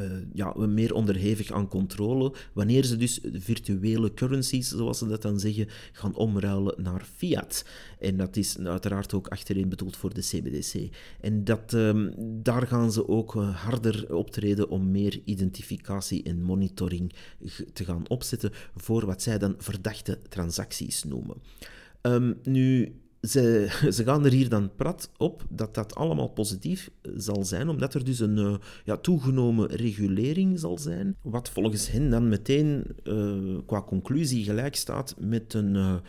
uh, ja, meer onderhevig aan controle, wanneer ze dus virtuele currencies, zoals ze dat dan zeggen, gaan omruilen naar fiat. En dat is uiteraard ook achterin bedoeld voor de CBDC. En dat, um, daar gaan ze ook uh, harder optreden om meer identificatie en monitoring te gaan opzetten voor wat zij dan verdachte transacties noemen. Nu, *laughs* ze, gaan er hier dan prat op dat dat allemaal positief zal zijn, omdat er dus een uh, ja, toegenomen regulering zal zijn, wat volgens hen dan meteen uh, qua conclusie gelijk staat met een,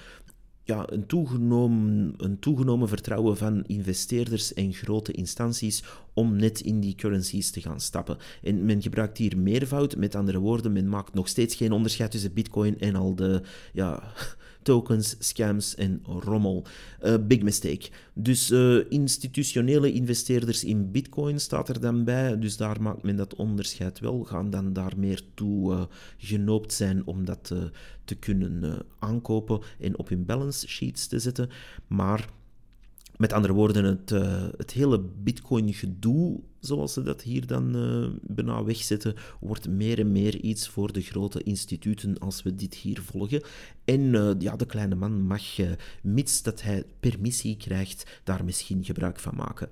ja, een, toegenomen, een toegenomen vertrouwen van investeerders en grote instanties om net in die currencies te gaan stappen. En men gebruikt hier meervoud, met andere woorden, men maakt nog steeds geen onderscheid tussen bitcoin en al de ja, tokens, scams en rommel. Uh, big mistake. Dus uh, institutionele investeerders in bitcoin staat er dan bij, dus daar maakt men dat onderscheid wel, gaan dan daar meer toe uh, genoopt zijn om dat te kunnen aankopen en op hun balance sheets te zetten. Maar met andere woorden, het, uh, het hele Bitcoin-gedoe, zoals ze dat hier dan uh, bijna wegzetten, wordt meer en meer iets voor de grote instituten als we dit hier volgen. En uh, ja, de kleine man mag, mits dat hij permissie krijgt, daar misschien gebruik van maken.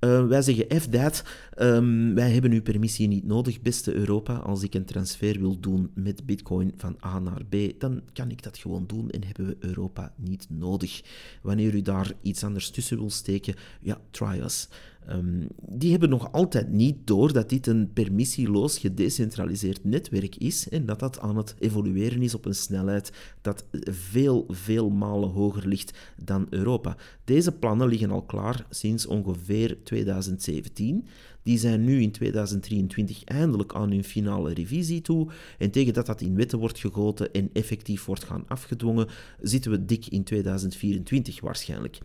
Uh, wij zeggen F dat. Um, wij hebben uw permissie niet nodig, beste Europa. Als ik een transfer wil doen met Bitcoin van A naar B, dan kan ik dat gewoon doen en hebben we Europa niet nodig. Wanneer u daar iets anders tussen wil steken, ja, try us. Um, die hebben nog altijd niet door dat dit een permissieloos gedecentraliseerd netwerk is en dat dat aan het evolueren is op een snelheid dat veel, veel malen hoger ligt dan Europa. Deze plannen liggen al klaar sinds ongeveer 2017. Die zijn nu in 2023 eindelijk aan hun finale revisie toe. En tegen dat dat in wetten wordt gegoten en effectief wordt gaan afgedwongen, zitten we dik in 2024 waarschijnlijk.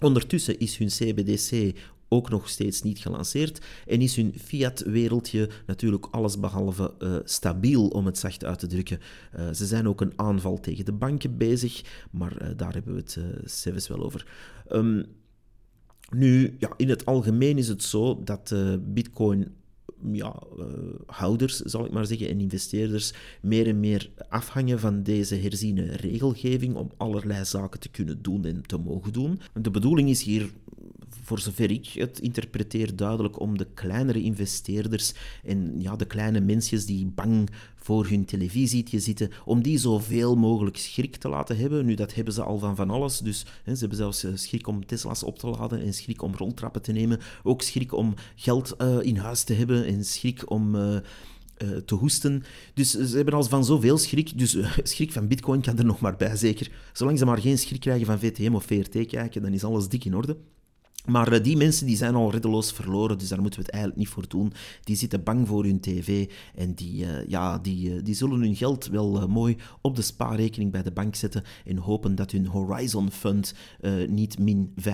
Ondertussen is hun CBDC ook nog steeds niet gelanceerd en is hun fiat-wereldje natuurlijk allesbehalve uh, stabiel, om het zacht uit te drukken. Uh, ze zijn ook een aanval tegen de banken bezig, maar uh, daar hebben we het zelfs wel over. Um, nu, ja, in het algemeen is het zo dat Bitcoin ja, houders, zal ik maar zeggen, en investeerders meer en meer afhangen van deze herziene regelgeving om allerlei zaken te kunnen doen en te mogen doen. De bedoeling is hier voor zover ik het interpreteer, duidelijk om de kleinere investeerders en ja, de kleine mensjes die bang voor hun televisietje zitten, om die zoveel mogelijk schrik te laten hebben. Nu, dat hebben ze al van van alles. Dus hè, ze hebben zelfs eh, schrik om Tesla's op te laden en schrik om roltrappen te nemen. Ook schrik om geld uh, in huis te hebben en schrik om... Uh, te hoesten. Dus ze hebben al van zoveel schrik. Dus *laughs* schrik van Bitcoin kan er nog maar bij, zeker. Zolang ze maar geen schrik krijgen van VTM of VRT kijken, dan is alles dik in orde. Maar eh, die mensen die zijn al reddeloos verloren, dus daar moeten we het eigenlijk niet voor doen. Die zitten bang voor hun tv en die, uh, ja, die, uh, die zullen hun geld wel mooi op de spaarrekening bij de bank zetten en hopen dat hun Horizon Fund niet min 15%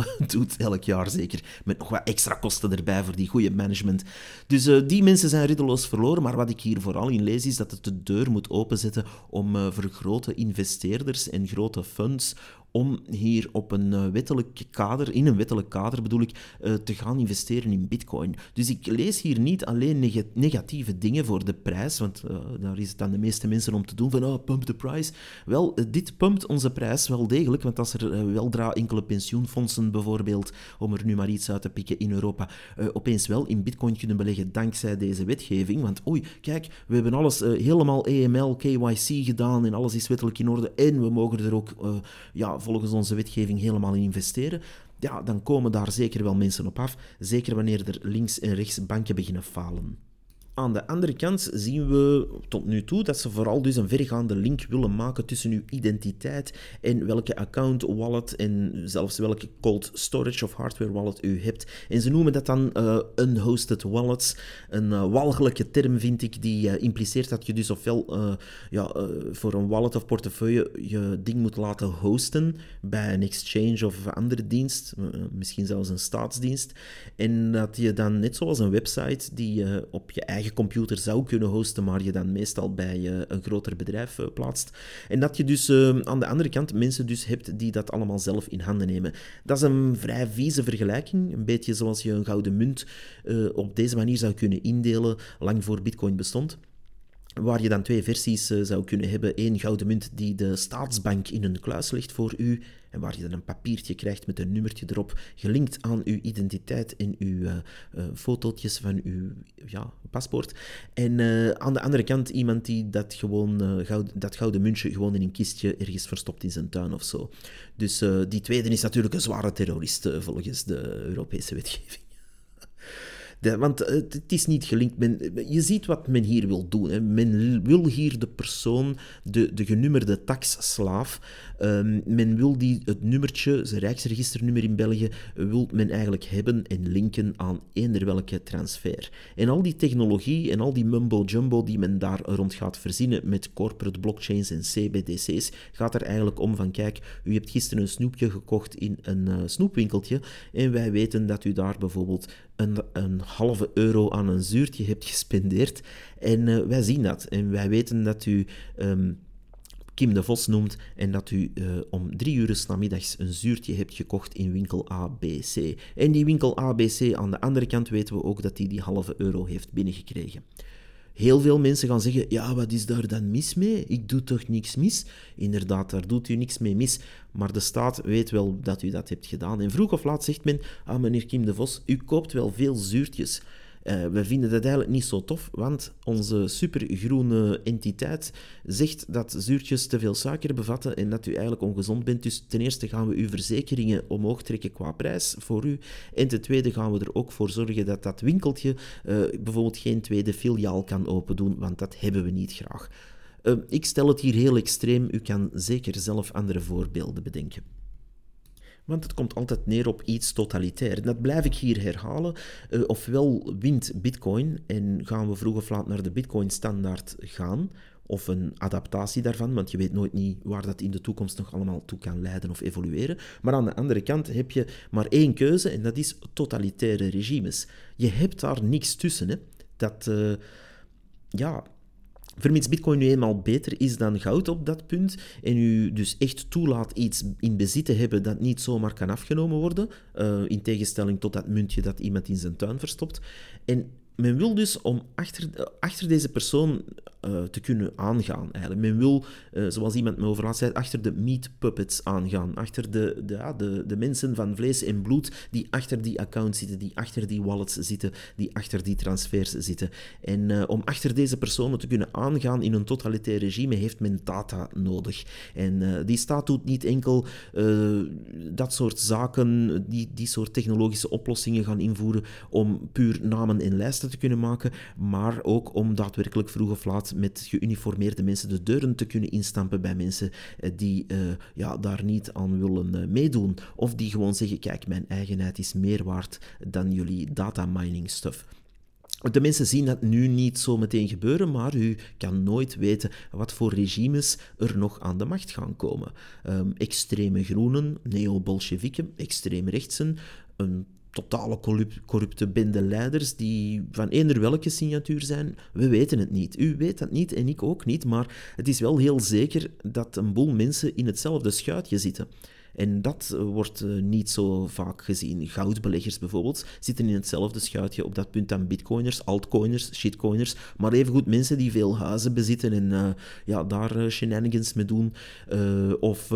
*laughs* doet elk jaar zeker. Met nog wat extra kosten erbij voor die goede management. Dus die mensen zijn reddeloos verloren, maar wat ik hier vooral in lees is dat het de deur moet openzetten om voor grote investeerders en grote funds om hier op een eh, wettelijk kader, in een wettelijk kader bedoel ik, eh, te gaan investeren in bitcoin. Dus ik lees hier niet alleen negatieve dingen voor de prijs, want uh, daar is het aan de meeste mensen om te doen van, oh, pump the price. Wel, dit pumpt onze prijs wel degelijk, want als er weldra enkele pensioenfondsen bijvoorbeeld, om er nu maar iets uit te pikken in Europa, opeens wel in bitcoin kunnen beleggen dankzij deze wetgeving, want oei, kijk, we hebben alles helemaal EML, KYC gedaan en alles is wettelijk in orde en we mogen er ook, ja, volgens onze wetgeving helemaal in investeren, ja, dan komen daar zeker wel mensen op af. Zeker wanneer er links en rechts banken beginnen falen. Aan de andere kant zien we tot nu toe dat ze vooral dus een vergaande link willen maken tussen uw identiteit en welke account, wallet en zelfs welke cold storage of hardware wallet u hebt. En ze noemen dat dan uh, unhosted wallets. Een uh, walgelijke term vind ik, die uh, impliceert dat je dus ofwel ja, voor een wallet of portefeuille je ding moet laten hosten bij een exchange of andere dienst, misschien zelfs een staatsdienst. En dat je dan net zoals een website die op je eigen computer zou kunnen hosten, maar je dan meestal bij uh, een groter bedrijf uh, plaatst. En dat je dus uh, aan de andere kant mensen dus hebt die dat allemaal zelf in handen nemen. Dat is een vrij vieze vergelijking, een beetje zoals je een gouden munt op deze manier zou kunnen indelen, lang voor bitcoin bestond waar je dan twee versies uh, zou kunnen hebben. Eén gouden munt die de staatsbank in een kluis ligt voor u en waar je dan een papiertje krijgt met een nummertje erop, gelinkt aan uw identiteit en uw uh, fotootjes van uw ja, paspoort. En aan de andere kant iemand die dat, gewoon, goud, dat gouden muntje gewoon in een kistje ergens verstopt in zijn tuin of zo. Dus die tweede is natuurlijk een zware terrorist volgens de Europese wetgeving want eh, het, is niet gelinkt. Men, je ziet wat men hier wil doen. Men wil hier de persoon, de, de genummerde taxslaaf, um, men wil die, het nummertje, zijn rijksregisternummer in België, wil men eigenlijk hebben en linken aan eender welke transfer. En al die technologie en al die mumbo-jumbo die men daar rond gaat verzinnen met corporate blockchains en CBDC's, gaat er eigenlijk om van, kijk, u hebt gisteren een snoepje gekocht in een uh, snoepwinkeltje en wij weten dat u daar bijvoorbeeld een, een halve euro aan een zuurtje hebt gespendeerd. En uh, wij zien dat. En wij weten dat u um, Kim de Vos noemt en dat u uh, om drie uur namiddags een zuurtje hebt gekocht in winkel ABC. En die winkel ABC aan de andere kant weten we ook dat hij die halve euro heeft binnengekregen. Heel veel mensen gaan zeggen, ja, wat is daar dan mis mee? Ik doe toch niks mis? Inderdaad, daar doet u niks mee mis, maar de staat weet wel dat u dat hebt gedaan. En vroeg of laat zegt men, ah meneer Kim de Vos, u koopt wel veel zuurtjes. Uh, we vinden dat eigenlijk niet zo tof, want onze supergroene entiteit zegt dat zuurtjes te veel suiker bevatten en dat u eigenlijk ongezond bent. Dus ten eerste gaan we uw verzekeringen omhoog trekken qua prijs voor u. En ten tweede gaan we er ook voor zorgen dat dat winkeltje uh, bijvoorbeeld geen tweede filiaal kan open doen, want dat hebben we niet graag. Uh, ik stel het hier heel extreem, u kan zeker zelf andere voorbeelden bedenken. Want het komt altijd neer op iets totalitair. Dat blijf ik hier herhalen. Uh, ofwel wint Bitcoin en gaan we vroeg of laat naar de Bitcoin-standaard gaan, of een adaptatie daarvan, want je weet nooit niet waar dat in de toekomst nog allemaal toe kan leiden of evolueren. Maar aan de andere kant heb je maar één keuze en dat is totalitaire regimes. Je hebt daar niks tussen. Hè. Dat, uh, ja, Vermits Bitcoin nu eenmaal beter is dan goud op dat punt en u dus echt toelaat iets in bezit te hebben dat niet zomaar kan afgenomen worden, uh, in tegenstelling tot dat muntje dat iemand in zijn tuin verstopt. En men wil dus om achter, achter deze persoon uh, te kunnen aangaan. Eigenlijk. Men wil, uh, zoals iemand me over zei, achter de meat puppets aangaan. Achter de, de, ja, de, de mensen van vlees en bloed die achter die accounts zitten, die achter die wallets zitten, die achter die transfers zitten. En uh, om achter deze personen te kunnen aangaan in een totalitair regime heeft men data nodig. En die staat doet niet enkel dat soort zaken, die, die soort technologische oplossingen gaan invoeren om puur namen en lijsten te kunnen maken, maar ook om daadwerkelijk vroeg of laat met geuniformeerde mensen de deuren te kunnen instampen bij mensen eh, die uh, ja, daar niet aan willen uh, meedoen. Of die gewoon zeggen, kijk, mijn eigenheid is meer waard dan jullie data mining stuff. De mensen zien dat nu niet zo meteen gebeuren, maar u kan nooit weten wat voor regimes er nog aan de macht gaan komen. Um, extreme groenen, neo-bolsjewieken, extreem rechtsen, een totale corrupte bende leiders die van eender welke signatuur zijn, we weten het niet. U weet dat niet en ik ook niet, maar het is wel heel zeker dat een boel mensen in hetzelfde schuitje zitten. En dat eh, wordt eh, niet zo vaak gezien. Goudbeleggers bijvoorbeeld zitten in hetzelfde schuitje op dat punt aan bitcoiners, altcoiners, shitcoiners, maar evengoed mensen die veel huizen bezitten en uh, ja, daar shenanigans mee doen. Of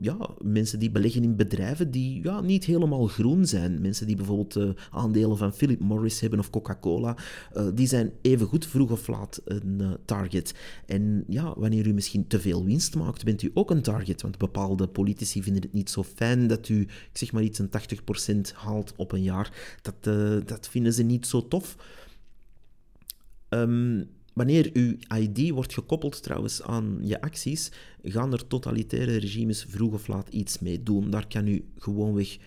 ja, mensen die beleggen in bedrijven die ja, niet helemaal groen zijn. Mensen die bijvoorbeeld aandelen van Philip Morris hebben of Coca-Cola, die zijn evengoed vroeg of laat een target. En ja, wanneer u misschien te veel winst maakt, bent u ook een target, want bepaalde politici vinden het niet zo fijn dat u, ik zeg maar iets, een 80% haalt op een jaar. Dat, uh, dat vinden ze niet zo tof. Um, wanneer uw ID wordt gekoppeld trouwens aan je acties, gaan er totalitaire regimes vroeg of laat iets mee doen. Daar kan u gewoonweg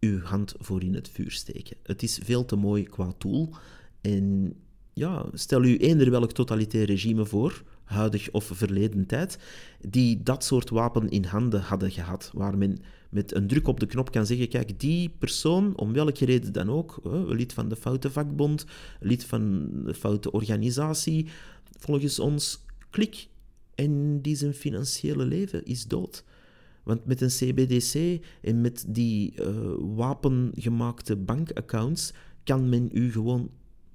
uw hand voor in het vuur steken. Het is veel te mooi qua tool. En ja, stel u eender welk totalitair regime voor huidig of verleden tijd, die dat soort wapen in handen hadden gehad, waar men met een druk op de knop kan zeggen, kijk, die persoon, om welke reden dan ook, lid van de foute vakbond, lid van de foute organisatie, volgens ons, klik, en die zijn financiële leven is dood. Want met een CBDC en met die uh, wapengemaakte bankaccounts kan men u gewoon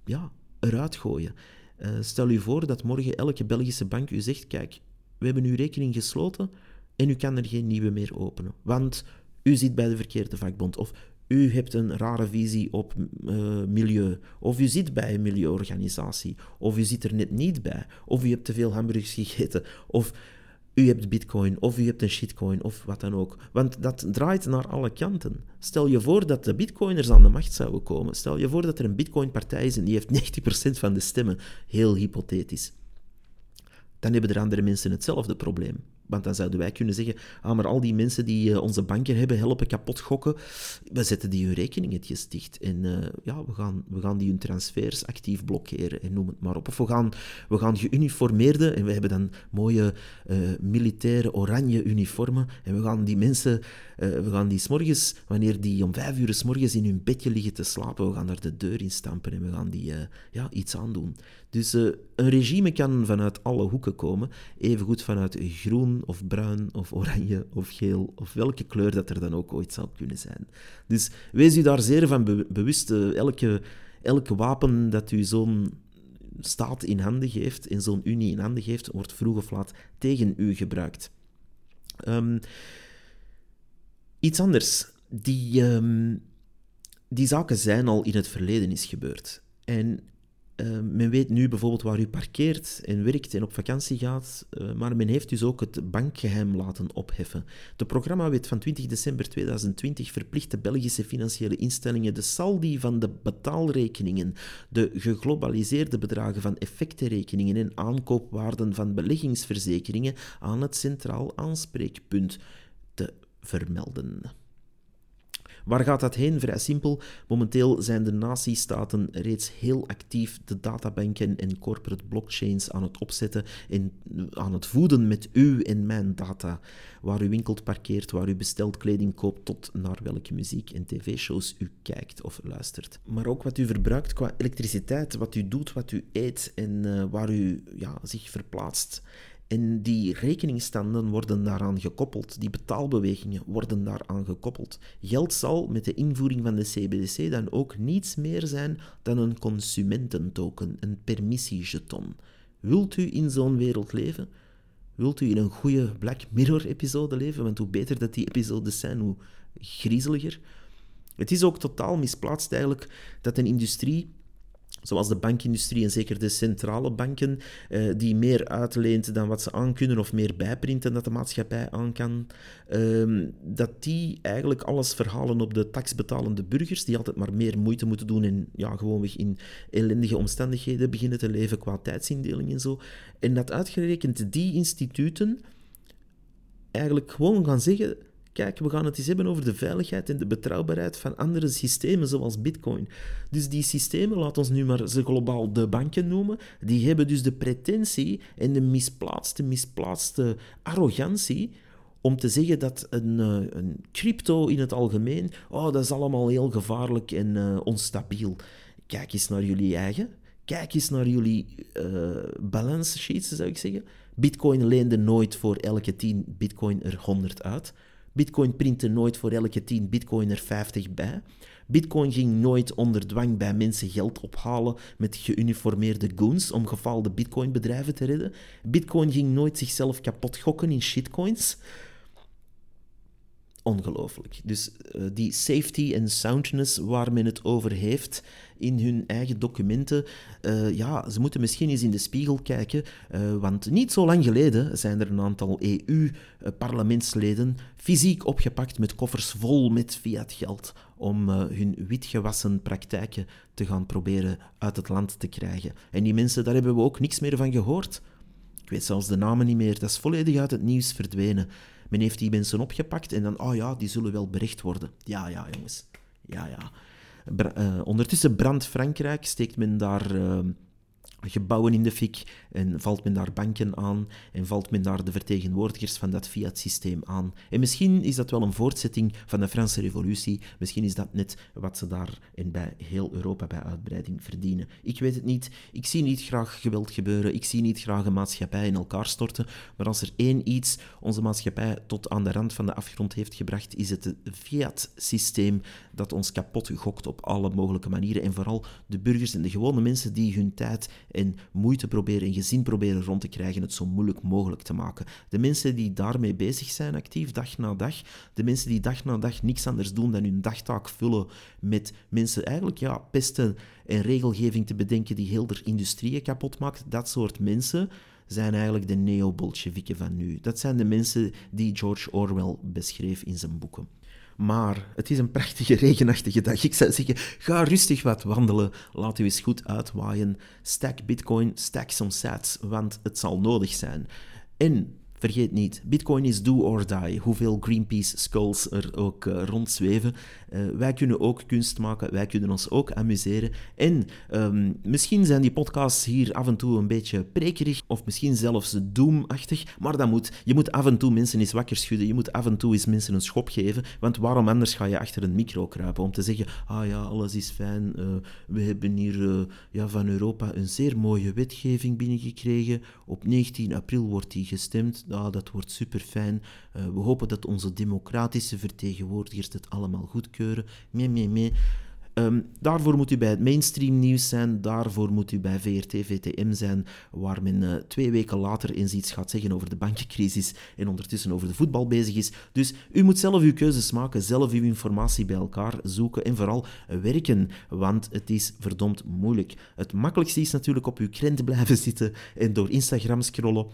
ja, eruit gooien. Uh, stel u voor dat morgen elke Belgische bank u zegt: Kijk, we hebben uw rekening gesloten en u kan er geen nieuwe meer openen. Want u zit bij de verkeerde vakbond. Of u hebt een rare visie op uh, milieu. Of u zit bij een milieuorganisatie. Of u zit er net niet bij. Of u hebt te veel hamburgers gegeten. Of u hebt bitcoin, of u hebt een shitcoin, of wat dan ook. Want dat draait naar alle kanten. Stel je voor dat de bitcoiners aan de macht zouden komen. Stel je voor dat er een bitcoinpartij is en die heeft *laughs* 90% van de stemmen. Heel hypothetisch. Dan hebben er andere mensen hetzelfde probleem. Want dan zouden wij kunnen zeggen, ah, maar al die mensen die uh, onze banken hebben helpen kapot gokken, we zetten die hun rekeningetjes dicht. En uh, ja, we gaan, we gaan die hun transfers actief blokkeren en noem het maar op. Of we gaan, we gaan geuniformeerde, en we hebben dan mooie uh, militaire oranje uniformen, en we gaan die mensen, we gaan die s'morgens, wanneer die om vijf uur s'morgens in hun bedje liggen te slapen, we gaan daar de deur in stampen en we gaan die ja, iets aandoen. Dus een regime kan vanuit alle hoeken komen, evengoed vanuit groen, of bruin of oranje of geel of welke kleur dat er dan ook ooit zou kunnen zijn. Dus wees u daar zeer van bewust. Eh, elke, elke wapen dat u zo'n staat in handen geeft, in zo'n unie in handen geeft, wordt vroeg of laat tegen u gebruikt. Um, iets anders. Die, um, die zaken zijn al in het verleden is gebeurd. En uh, men weet nu bijvoorbeeld waar u parkeert en werkt en op vakantie gaat, uh, maar men heeft dus ook het bankgeheim laten opheffen. De programmawet van 20 december 2020 verplicht de Belgische financiële instellingen de saldi van de betaalrekeningen, de geglobaliseerde bedragen van effectenrekeningen en aankoopwaarden van beleggingsverzekeringen aan het centraal aanspreekpunt te vermelden. Waar gaat dat heen? Vrij simpel. Momenteel zijn de natiestaten reeds heel actief de databanken en corporate blockchains aan het opzetten en aan het voeden met uw en mijn data. Waar u winkelt, parkeert, waar u bestelt, kleding koopt, tot naar welke muziek en tv-shows u kijkt of luistert. Maar ook wat u verbruikt qua elektriciteit, wat u doet, wat u eet en uh, waar u ja, zich verplaatst. En die rekeningstanden worden daaraan gekoppeld, die betaalbewegingen worden daaraan gekoppeld. Geld zal met de invoering van de CBDC dan ook niets meer zijn dan een consumententoken, een permissiejeton. Wilt u in zo'n wereld leven? Wilt u in een goede Black Mirror-episode leven? Want hoe beter dat die episodes zijn, hoe griezeliger. Het is ook totaal misplaatst eigenlijk dat een industrie zoals de bankindustrie en zeker de centrale banken, uh, die meer uitleent dan wat ze aankunnen of meer bijprinten dat de maatschappij aan kan, uh, dat die eigenlijk alles verhalen op de taxbetalende burgers, die altijd maar meer moeite moeten doen en ja, gewoonweg in ellendige omstandigheden beginnen te leven qua tijdsindeling en zo. En dat uitgerekend die instituten eigenlijk gewoon gaan zeggen Kijk, we gaan het eens hebben over de veiligheid en de betrouwbaarheid van andere systemen, zoals Bitcoin. Dus die systemen, laat ons nu maar ze globaal de banken noemen, die hebben dus de pretentie en de misplaatste, misplaatste arrogantie om te zeggen dat een, uh, een, crypto in het algemeen, oh, dat is allemaal heel gevaarlijk en uh, onstabiel. Kijk eens naar jullie eigen. Kijk eens naar jullie uh, balance sheets, zou ik zeggen. Bitcoin leende nooit voor elke 10 bitcoin er 100 uit. Bitcoin printte nooit voor elke 10 bitcoin er 50 bij. Bitcoin ging nooit onder dwang bij mensen geld ophalen met geuniformeerde goons om gefaalde bitcoinbedrijven te redden. Bitcoin ging nooit zichzelf kapot gokken in shitcoins. Ongelooflijk. Dus uh, die safety en soundness waar men het over heeft, in hun eigen documenten. Uh, ja, ze moeten misschien eens in de spiegel kijken, uh, want niet zo lang geleden zijn er een aantal EU-parlementsleden fysiek opgepakt met koffers vol met fiatgeld om uh, hun witgewassen praktijken te gaan proberen uit het land te krijgen. En die mensen, daar hebben we ook niks meer van gehoord. Ik weet zelfs de namen niet meer, dat is volledig uit het nieuws verdwenen. Men heeft die mensen opgepakt en dan, oh ja, die zullen wel bericht worden. Ja, ja, jongens. Ja, ja. Uh, ondertussen brandt Frankrijk, steekt men daar uh, gebouwen in de fik en valt men daar banken aan en valt men daar de vertegenwoordigers van dat fiat-systeem aan. En misschien is dat wel een voortzetting van de Franse revolutie, misschien is dat net wat ze daar en bij heel Europa bij uitbreiding verdienen. Ik weet het niet, ik zie niet graag geweld gebeuren, ik zie niet graag een maatschappij in elkaar storten, maar als er één iets onze maatschappij tot aan de rand van de afgrond heeft gebracht, is het fiat-systeem dat ons kapot gokt op alle mogelijke manieren en vooral de burgers en de gewone mensen die hun tijd en moeite proberen en gezin proberen rond te krijgen, het zo moeilijk mogelijk te maken. De mensen die daarmee bezig zijn, actief, dag na dag, de mensen die dag na dag niks anders doen dan hun dagtaak vullen met mensen eigenlijk ja, pesten en regelgeving te bedenken die heel de industrieën kapot maakt, dat soort mensen zijn eigenlijk de neo-Bolsjewieken van nu. Dat zijn de mensen die George Orwell beschreef in zijn boeken. Maar het is een prachtige *laughs* regenachtige dag. Ik zou zeggen, ga rustig wat wandelen. Laat u eens goed uitwaaien. Stack Bitcoin, stack some sats, want het zal nodig zijn. En Vergeet niet, Bitcoin is do or die. Hoeveel Greenpeace skulls er ook uh, rondzweven. Uh, wij kunnen ook kunst maken, wij kunnen ons ook amuseren. En um, misschien zijn die podcasts hier af en toe een beetje prekerig, of misschien zelfs doomachtig. Maar dat moet. Je moet af en toe mensen eens wakker schudden. Je moet af en toe eens mensen een schop geven. Want waarom anders ga je achter een micro kruipen om te zeggen: Ah ja, alles is fijn. Uh, we hebben hier ja, van Europa een zeer mooie wetgeving binnengekregen. Op 19 april wordt die gestemd ja, dat wordt super fijn. Uh, we hopen dat onze democratische vertegenwoordigers het allemaal goedkeuren. Mee, mee, mee. Um, daarvoor moet u bij het mainstream nieuws zijn, daarvoor moet u bij VRT, VTM zijn, waar men uh, twee weken later eens iets gaat zeggen over de bankencrisis en ondertussen over de voetbal bezig is. Dus u moet zelf uw keuzes maken, zelf uw informatie bij elkaar zoeken en vooral werken, want het is verdomd moeilijk. Het makkelijkste is natuurlijk op uw krent blijven zitten en door Instagram scrollen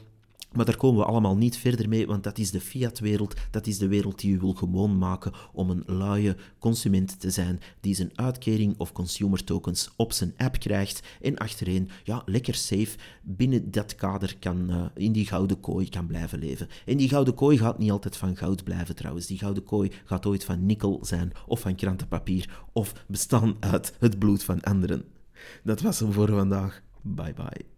maar daar komen we allemaal niet verder mee, want dat is de fiat-wereld. Dat is de wereld die u wil gewoon maken om een luie consument te zijn die zijn uitkering of consumer tokens op zijn app krijgt en achtereen, ja, lekker safe binnen dat kader kan, uh, in die gouden kooi kan blijven leven. En die gouden kooi gaat niet altijd van goud blijven trouwens. Die gouden kooi gaat ooit van nikkel zijn of van krantenpapier of bestaan uit het bloed van anderen. Dat was hem voor vandaag. Bye bye.